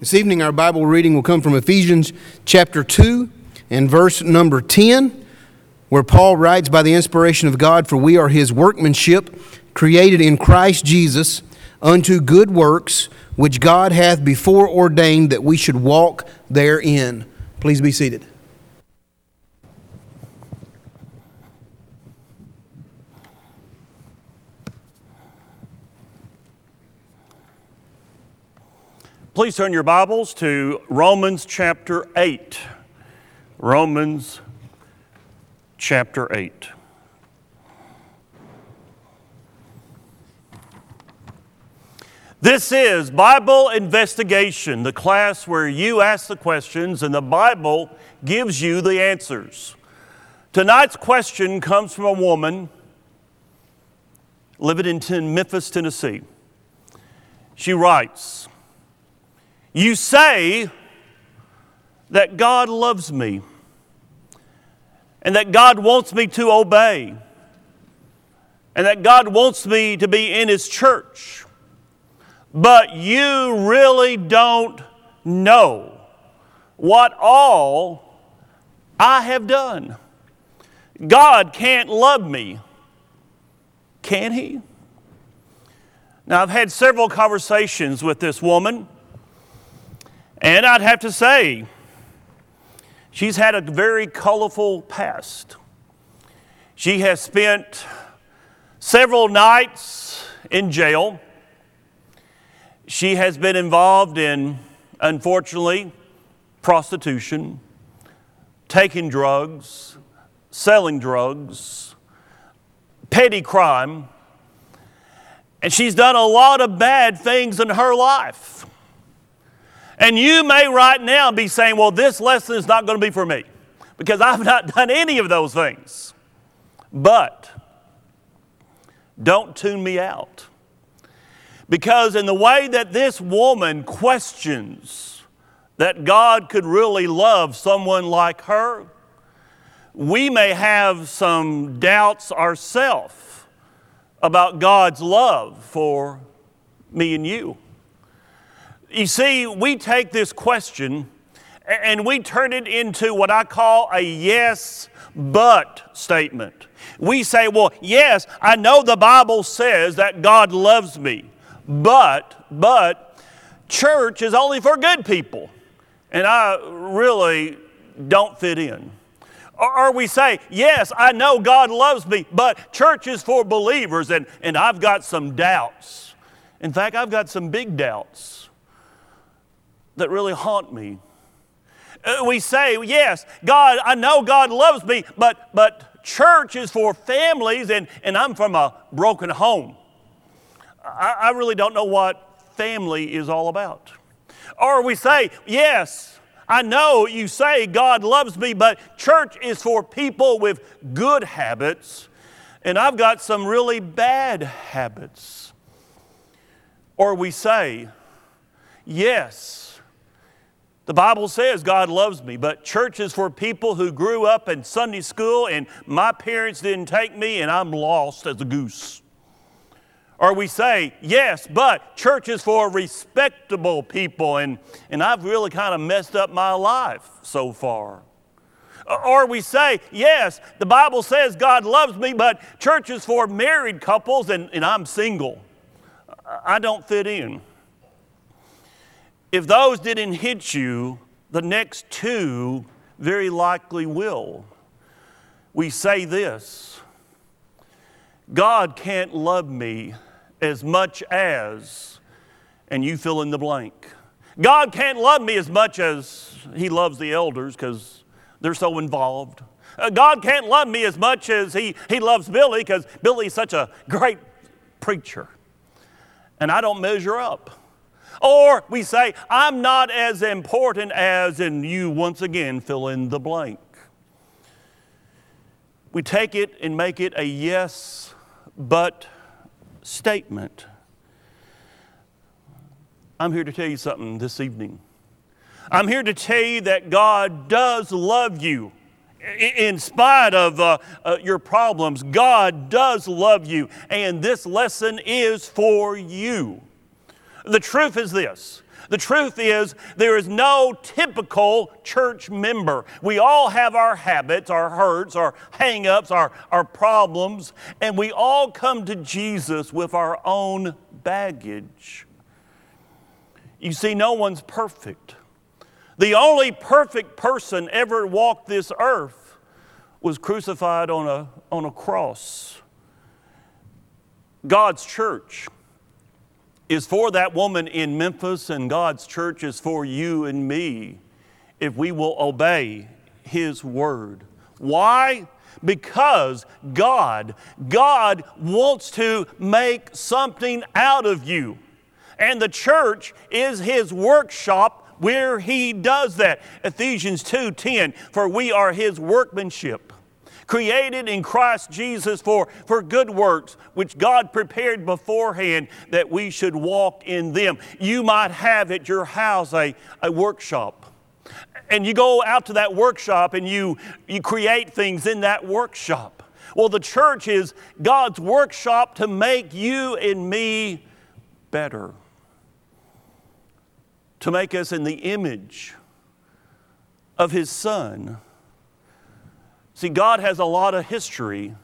This evening, our Bible reading will come from Ephesians chapter 2 and verse number 10, where Paul writes, By the inspiration of God, for we are his workmanship, created in Christ Jesus unto good works, which God hath before ordained that we should walk therein. Please be seated. Please turn your Bibles to Romans chapter 8. Romans chapter 8. This is Bible Investigation, the class where you ask the questions and the Bible gives you the answers. Tonight's question comes from a woman living in Memphis, Tennessee. She writes, you say that God loves me and that God wants me to obey and that God wants me to be in His church, but you really don't know what all I have done. God can't love me, can He? Now, I've had several conversations with this woman. And I'd have to say, she's had a very colorful past. She has spent several nights in jail. She has been involved in, unfortunately, prostitution, taking drugs, selling drugs, petty crime, and she's done a lot of bad things in her life. And you may right now be saying, well, this lesson is not going to be for me because I've not done any of those things. But don't tune me out. Because in the way that this woman questions that God could really love someone like her, we may have some doubts ourselves about God's love for me and you. You see, we take this question and we turn it into what I call a yes, but statement. We say, well, yes, I know the Bible says that God loves me, but, but, church is only for good people, and I really don't fit in. Or we say, yes, I know God loves me, but church is for believers, and, and I've got some doubts. In fact, I've got some big doubts that really haunt me. Uh, we say, yes, God, I know God loves me, but, but church is for families, and, and I'm from a broken home. I, I really don't know what family is all about. Or we say, yes, I know you say God loves me, but church is for people with good habits, and I've got some really bad habits. Or we say, yes, the Bible says God loves me, but church is for people who grew up in Sunday school and my parents didn't take me and I'm lost as a goose. Or we say, yes, but church is for respectable people and, and I've really kind of messed up my life so far. Or we say, yes, the Bible says God loves me, but church is for married couples and, and I'm single. I don't fit in. If those didn't hit you, the next two very likely will. We say this God can't love me as much as, and you fill in the blank. God can't love me as much as He loves the elders because they're so involved. Uh, God can't love me as much as He, he loves Billy because Billy's such a great preacher. And I don't measure up. Or we say, I'm not as important as, and you once again fill in the blank. We take it and make it a yes, but statement. I'm here to tell you something this evening. I'm here to tell you that God does love you. In spite of uh, uh, your problems, God does love you, and this lesson is for you. The truth is this. The truth is, there is no typical church member. We all have our habits, our hurts, our hang ups, our, our problems, and we all come to Jesus with our own baggage. You see, no one's perfect. The only perfect person ever walked this earth was crucified on a, on a cross. God's church is for that woman in Memphis, and God's church is for you and me if we will obey His word. Why? Because God, God wants to make something out of you. And the church is His workshop where He does that. Ephesians 2 10, for we are His workmanship created in Christ Jesus for, for good works, which God prepared beforehand that we should walk in them. You might have at your house a, a workshop. And you go out to that workshop and you, you create things in that workshop. Well, the church is God's workshop to make you and me better, to make us in the image of His Son See, God has a lot of history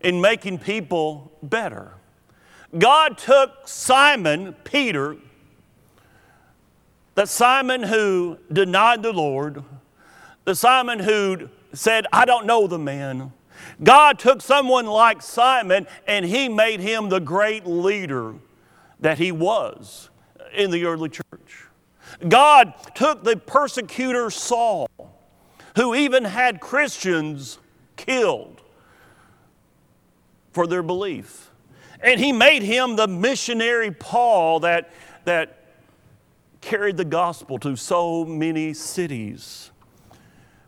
in making people better. God took Simon, Peter, the Simon who denied the Lord, the Simon who said, I don't know the man. God took someone like Simon and he made him the great leader that he was in the early church. God took the persecutor Saul who even had Christians killed for their belief. And he made him the missionary Paul that, that carried the gospel to so many cities.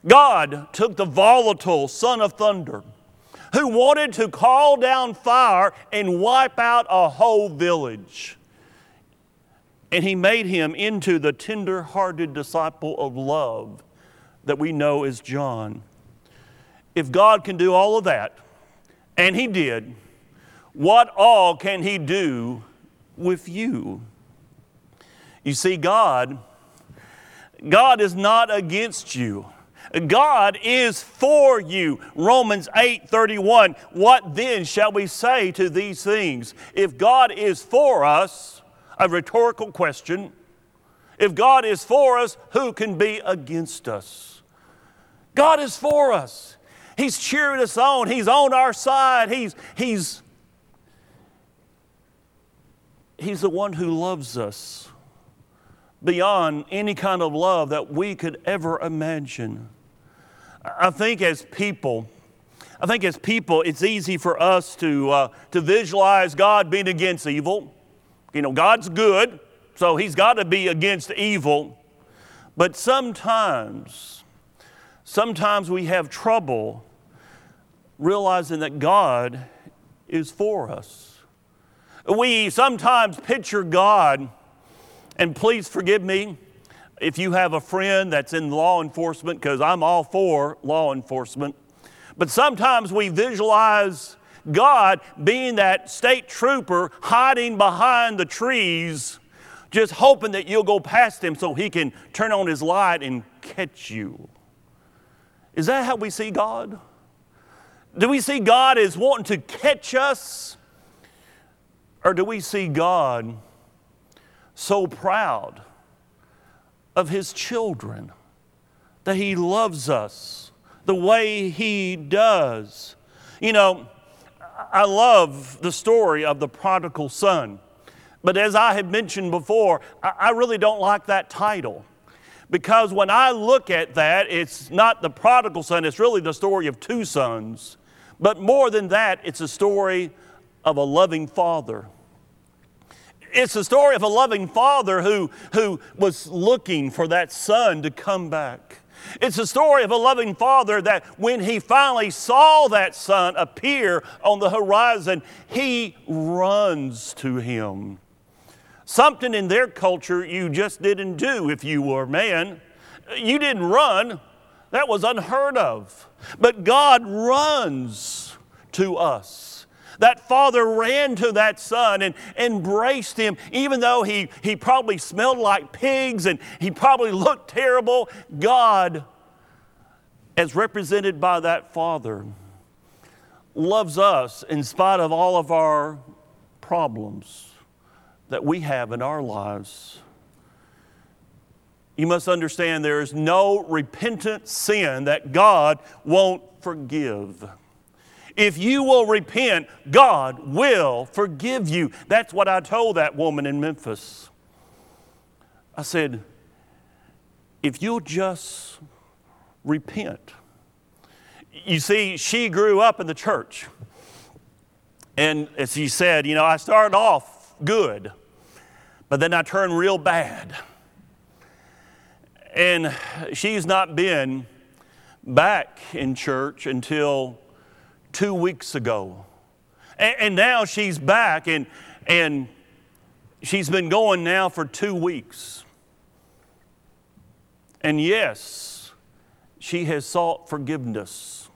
God took the volatile son of thunder who wanted to call down fire and wipe out a whole village. And he made him into the tender hearted disciple of love that we know as John. If God can do all of that, and He did, what all can He do with you? You see, God, God is not against you. God is for you. Romans 8 31. What then shall we say to these things? If God is for us, a rhetorical question, if God is for us, who can be against us? God is for us. He's cheering us on. He's on our side. He's, he's, he's the one who loves us beyond any kind of love that we could ever imagine. I think as people, I think as people, it's easy for us to, uh, to visualize God being against evil. You know, God's good, so He's got to be against evil. But sometimes, Sometimes we have trouble realizing that God is for us. We sometimes picture God, and please forgive me if you have a friend that's in law enforcement, because I'm all for law enforcement. But sometimes we visualize God being that state trooper hiding behind the trees, just hoping that you'll go past him so he can turn on his light and catch you. Is that how we see God? Do we see God as wanting to catch us? Or do we see God so proud of His children that He loves us the way He does? You know, I love the story of the prodigal son. But as I had mentioned before, I really don't like that title. Because when I look at that, it's not the prodigal son, it's really the story of two sons. But more than that, it's a story of a loving father. It's the story of a loving father who, who was looking for that son to come back. It's the story of a loving father that when he finally saw that son appear on the horizon, he runs to him. Something in their culture you just didn't do if you were a man. You didn't run, that was unheard of. But God runs to us. That father ran to that son and embraced him, even though he, he probably smelled like pigs and he probably looked terrible. God, as represented by that father, loves us in spite of all of our problems that we have in our lives. You must understand there is no repentant sin that God won't forgive. If you will repent, God will forgive you. That's what I told that woman in Memphis. I said, if you'll just repent. You see, she grew up in the church. And as she said, you know, I started off good, but then I turn real bad. And she's not been back in church until two weeks ago. And, and now she's back and, and she's been going now for two weeks. And yes, she has sought forgiveness.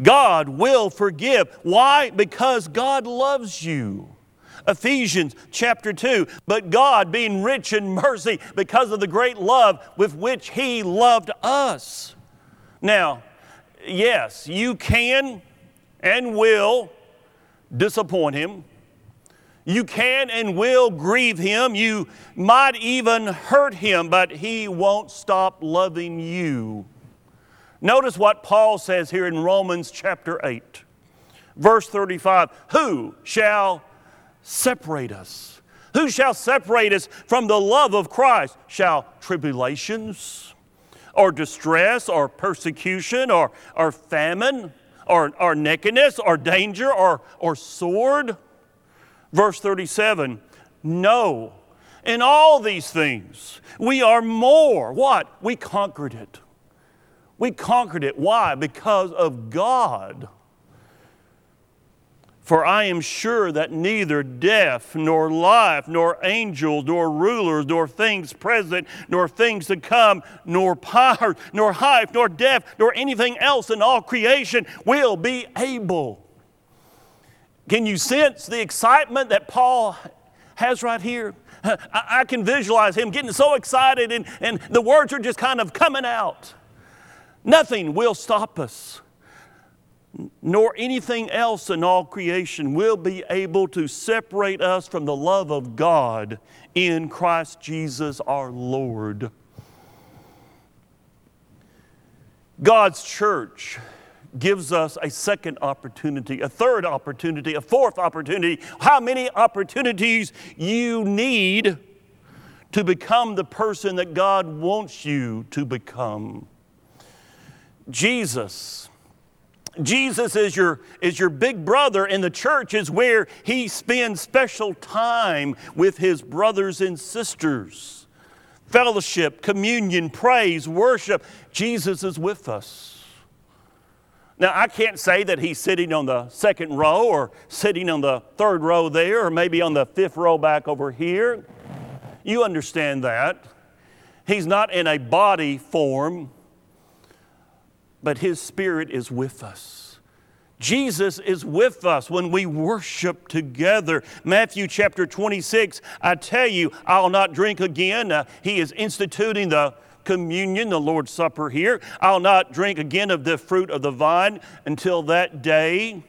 God will forgive. Why? Because God loves you. Ephesians chapter 2. But God, being rich in mercy because of the great love with which He loved us. Now, yes, you can and will disappoint him. You can and will grieve him. You might even hurt him, but he won't stop loving you. Notice what Paul says here in Romans chapter 8, verse 35 Who shall separate us? Who shall separate us from the love of Christ? Shall tribulations, or distress, or persecution, or, or famine? or, or nakedness or danger or, or sword. Verse 37 No, in all these things we are more. What? We conquered it. We conquered it. Why? Because of God. For I am sure that neither death, nor life, nor angels, nor rulers, nor things present, nor things to come, nor power, nor height, nor depth, nor anything else in all creation will be able. Can you sense the excitement that Paul has right here? I, can visualize him getting so excited, and, and the words are just kind of coming out. Nothing will stop us nor anything else in all creation will be able to separate us from the love of God in Christ Jesus our Lord. God's church gives us a second opportunity, a third opportunity, a fourth opportunity. How many opportunities you need to become the person that God wants you to become? Jesus Jesus is your, is your big brother, and the church is where he spends special time with his brothers and sisters. Fellowship, communion, praise, worship. Jesus is with us. Now, I can't say that he's sitting on the second row or sitting on the third row there or maybe on the fifth row back over here. You understand that. He's not in a body form but His Spirit is with us. Jesus is with us when we worship together. Matthew chapter 26, I tell you, I'll not drink again. Uh, he is instituting the communion, the Lord's Supper here. I'll not drink again of the fruit of the vine until that day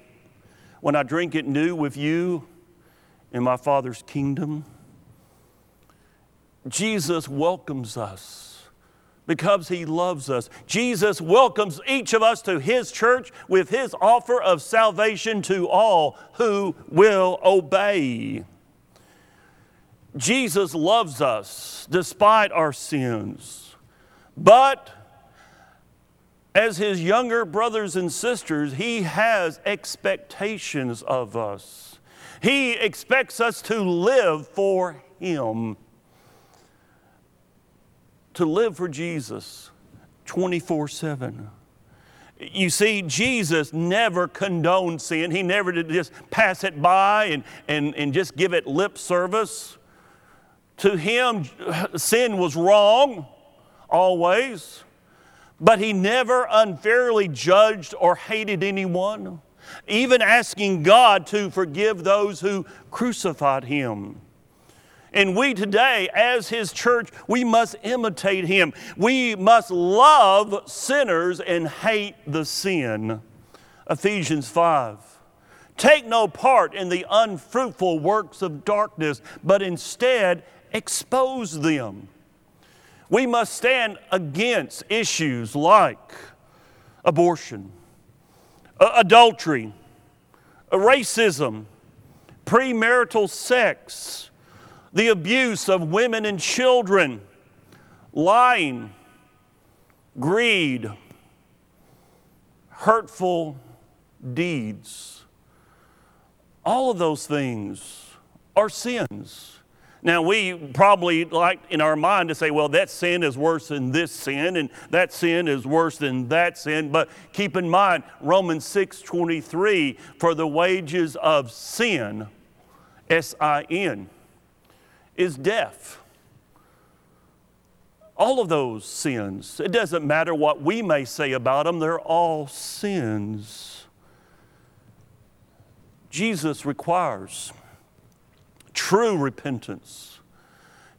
when I drink it new with you in my Father's kingdom. Jesus welcomes us because he loves us. Jesus welcomes each of us to his church with his offer of salvation to all who will obey. Jesus loves us despite our sins, but as his younger brothers and sisters, he has expectations of us. He expects us to live for him to live for Jesus 24 7. You see, Jesus never condoned sin. He never did just pass it by and, and, and just give it lip service. To him, sin was wrong, always, but he never unfairly judged or hated anyone. even asking God to forgive those who crucified him. And we today, as His church, we must imitate Him. We must love sinners and hate the sin. Ephesians 5. Take no part in the unfruitful works of darkness, but instead expose them. We must stand against issues like abortion, adultery, racism, premarital sex the abuse of women and children, lying, greed, hurtful deeds. All of those things are sins. Now, we probably like in our mind to say, well, that sin is worse than this sin, and that sin is worse than that sin. But keep in mind, Romans 6 23, for the wages of sin, S I N, is death. All of those sins, it doesn't matter what we may say about them, they're all sins. Jesus requires true repentance.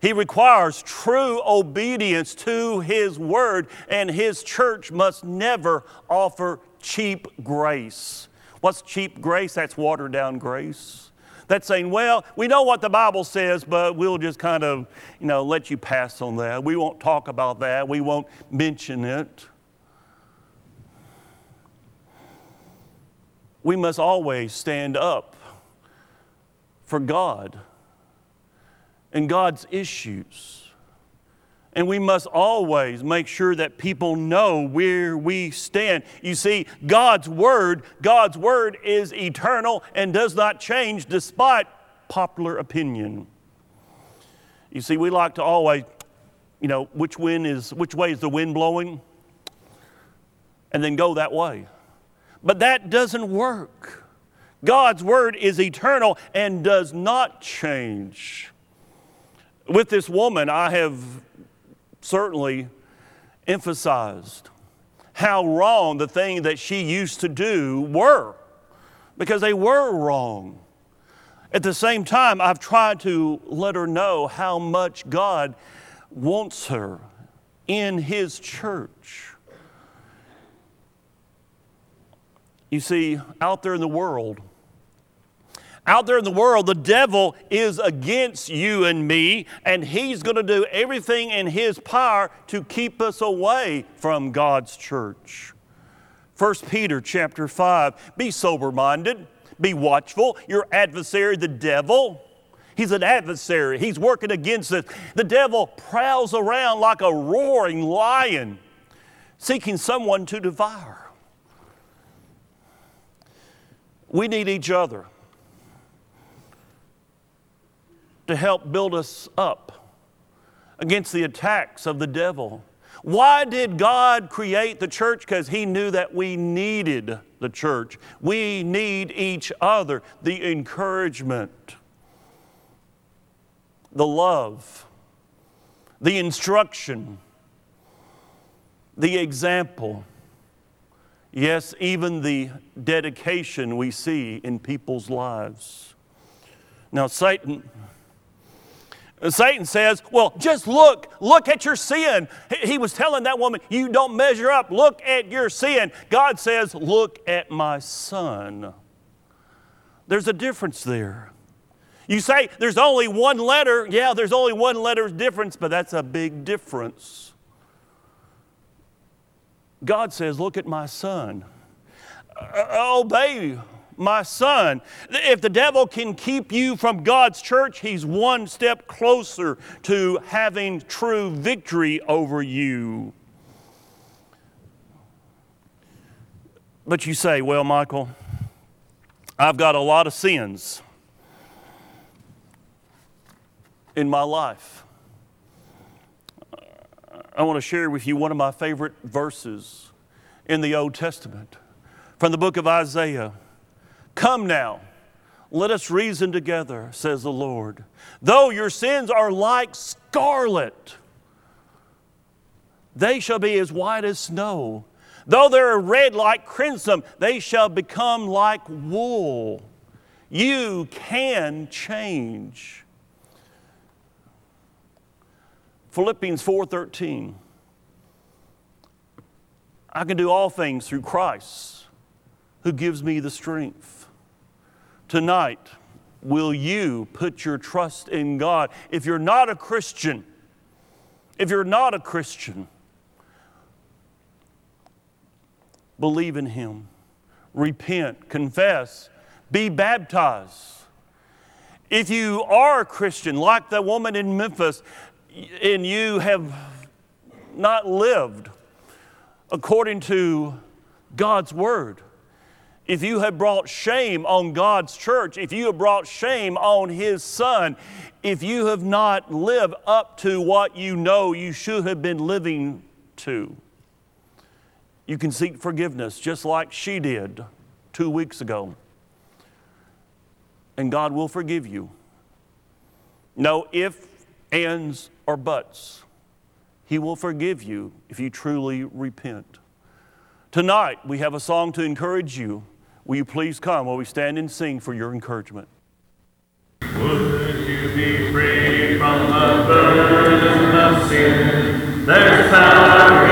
He requires true obedience to His Word, and His church must never offer cheap grace. What's cheap grace? That's watered down grace that's saying, well, we know what the Bible says, but we'll just kind of, you know, let you pass on that. We won't talk about that. We won't mention it. We must always stand up for God and God's issues. And we must always make sure that people know where we stand. You see, God's Word, God's Word is eternal and does not change despite popular opinion. You see, we like to always, you know, which wind is which way is the wind blowing? And then go that way. But that doesn't work. God's word is eternal and does not change. With this woman, I have certainly emphasized how wrong the thing that she used to do were, because they were wrong. At the same time, I've tried to let her know how much God wants her in His church. You see, out there in the world, out there in the world, the devil is against you and me, and he's going to do everything in his power to keep us away from God's church. 1 Peter chapter 5 Be sober minded, be watchful. Your adversary, the devil, he's an adversary. He's working against us. The devil prowls around like a roaring lion, seeking someone to devour. We need each other. To help build us up against the attacks of the devil. Why did God create the church? Because He knew that we needed the church. We need each other, the encouragement, the love, the instruction, the example. Yes, even the dedication we see in people's lives. Now, Satan Satan says, Well, just look, look at your sin. He was telling that woman, You don't measure up. Look at your sin. God says, Look at my son. There's a difference there. You say there's only one letter. Yeah, there's only one letter difference, but that's a big difference. God says, Look at my son. Uh, obey my son. If the devil can keep you from God's church, he's one step closer to having true victory over you. But you say, well, Michael, I've got a lot of sins in my life. I want to share with you one of my favorite verses in the Old Testament from the book of Isaiah. Come now, let us reason together, says the Lord. Though your sins are like scarlet, they shall be as white as snow. Though they're red like crimson, they shall become like wool. You can change. Philippians 4:13 I can do all things through Christ who gives me the strength. Tonight, will you put your trust in God? If you're not a Christian, if you're not a Christian, believe in Him, repent, confess, be baptized. If you are a Christian, like the woman in Memphis, and you have not lived according to God's word, if you have brought shame on God's church, if you have brought shame on His Son, if you have not lived up to what you know you should have been living to, you can seek forgiveness just like she did two weeks ago. And God will forgive you. No ifs, ands, or buts. He will forgive you if you truly repent. Tonight, we have a song to encourage you. Will you please come while we stand and sing for your encouragement? Would you be free from the burden of sin? There's power